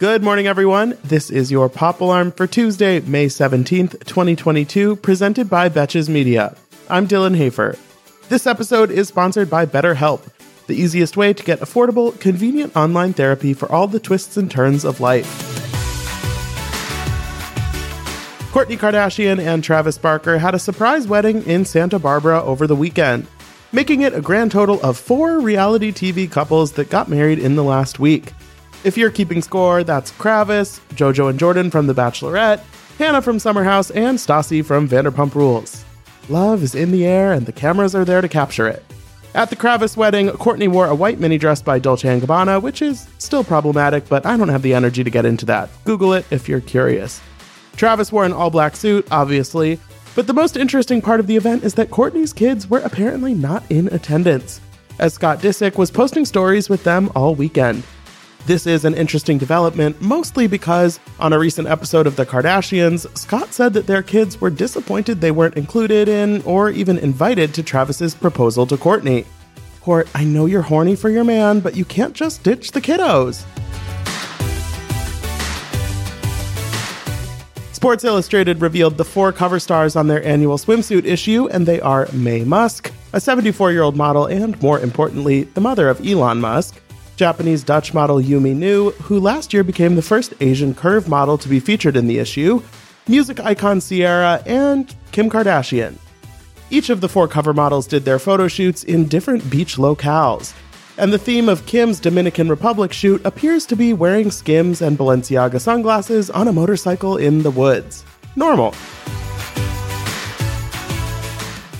Good morning, everyone. This is your Pop Alarm for Tuesday, May 17th, 2022, presented by Betches Media. I'm Dylan Hafer. This episode is sponsored by BetterHelp, the easiest way to get affordable, convenient online therapy for all the twists and turns of life. Kourtney Kardashian and Travis Barker had a surprise wedding in Santa Barbara over the weekend, making it a grand total of four reality TV couples that got married in the last week. If you're keeping score, that's Kravis, JoJo and Jordan from The Bachelorette, Hannah from Summer House, and Stassi from Vanderpump Rules. Love is in the air, and the cameras are there to capture it. At the Kravis wedding, Kourtney wore a white mini dress by Dolce & Gabbana, which is still problematic, but I don't have the energy to get into that. Google it if you're curious. Travis wore an all black suit, obviously, but the most interesting part of the event is that Kourtney's kids were apparently not in attendance, as Scott Disick was posting stories with them all weekend. This is an interesting development, mostly because on a recent episode of The Kardashians, Scott said that their kids were disappointed they weren't included in or even invited to Travis's proposal to Kourtney. Court, I know you're horny for your man, but you can't just ditch the kiddos. Sports Illustrated revealed the four cover stars on their annual swimsuit issue, and they are Maye Musk, a 74 year old model, and more importantly, the mother of Elon Musk, Japanese Dutch model Yumi Nu, who last year became the first Asian curve model to be featured in the issue, music icon Ciara, and Kim Kardashian. Each of the four cover models did their photo shoots in different beach locales, and the theme of Kim's Dominican Republic shoot appears to be wearing Skims and Balenciaga sunglasses on a motorcycle in the woods. Normal.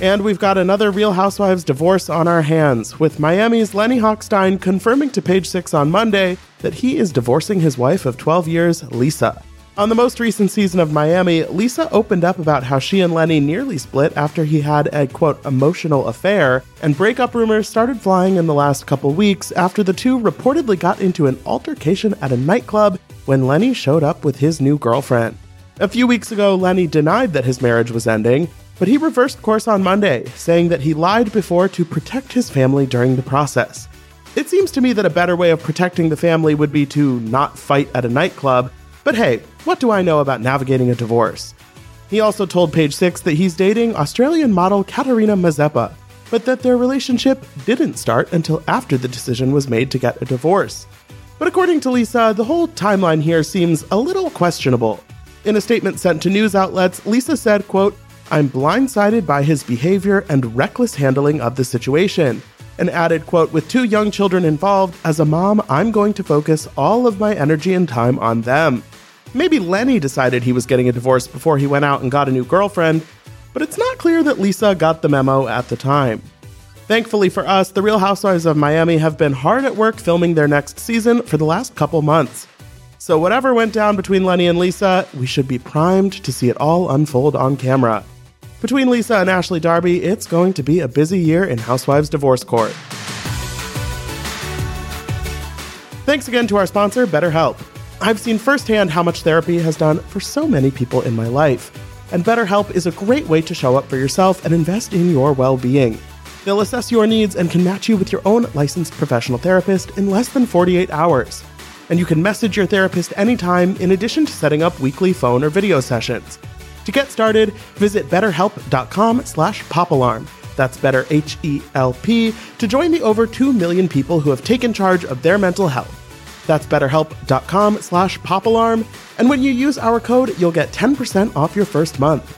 And we've got another Real Housewives divorce on our hands, with Miami's Lenny Hochstein confirming to Page Six on Monday that he is divorcing his wife of 12 years, Lisa. On the most recent season of Miami, Lisa opened up about how she and Lenny nearly split after he had a quote emotional affair, and breakup rumors started flying in the last couple weeks after the two reportedly got into an altercation at a nightclub when Lenny showed up with his new girlfriend. A few weeks ago, Lenny denied that his marriage was ending, but he reversed course on Monday, saying that he lied before to protect his family during the process. It seems to me that a better way of protecting the family would be to not fight at a nightclub, but hey, what do I know about navigating a divorce? He also told Page Six that he's dating Australian model Katerina Mazepa, but that their relationship didn't start until after the decision was made to get a divorce. But according to Lisa, the whole timeline here seems a little questionable. In a statement sent to news outlets, Lisa said, quote, I'm blindsided by his behavior and reckless handling of the situation. And added, quote, with two young children involved, as a mom, I'm going to focus all of my energy and time on them. Maybe Lenny decided he was getting a divorce before he went out and got a new girlfriend, but it's not clear that Lisa got the memo at the time. Thankfully for us, the Real Housewives of Miami have been hard at work filming their next season for the last couple months. So, whatever went down between Lenny and Lisa, we should be primed to see it all unfold on camera. Between Lisa and Ashley Darby, it's going to be a busy year in Housewives Divorce Court. Thanks again to our sponsor, BetterHelp. I've seen firsthand how much therapy has done for so many people in my life, and BetterHelp is a great way to show up for yourself and invest in your well being. They'll assess your needs and can match you with your own licensed professional therapist in less than 48 hours. And you can message your therapist anytime in addition to setting up weekly phone or video sessions. To get started, visit betterhelp.com slash popalarm. That's better H-E-L-P to join the over 2 million people who have taken charge of their mental health. That's betterhelp.com slash popalarm. And when you use our code, you'll get 10% off your first month.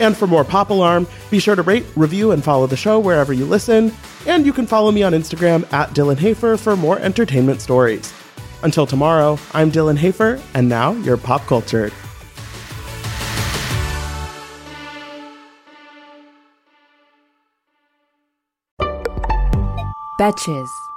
And for more Pop Alarm, be sure to rate, review, and follow the show wherever you listen. And you can follow me on Instagram at Dylan Hafer for more entertainment stories. Until tomorrow, I'm Dylan Hafer, and now you're pop cultured. Betches.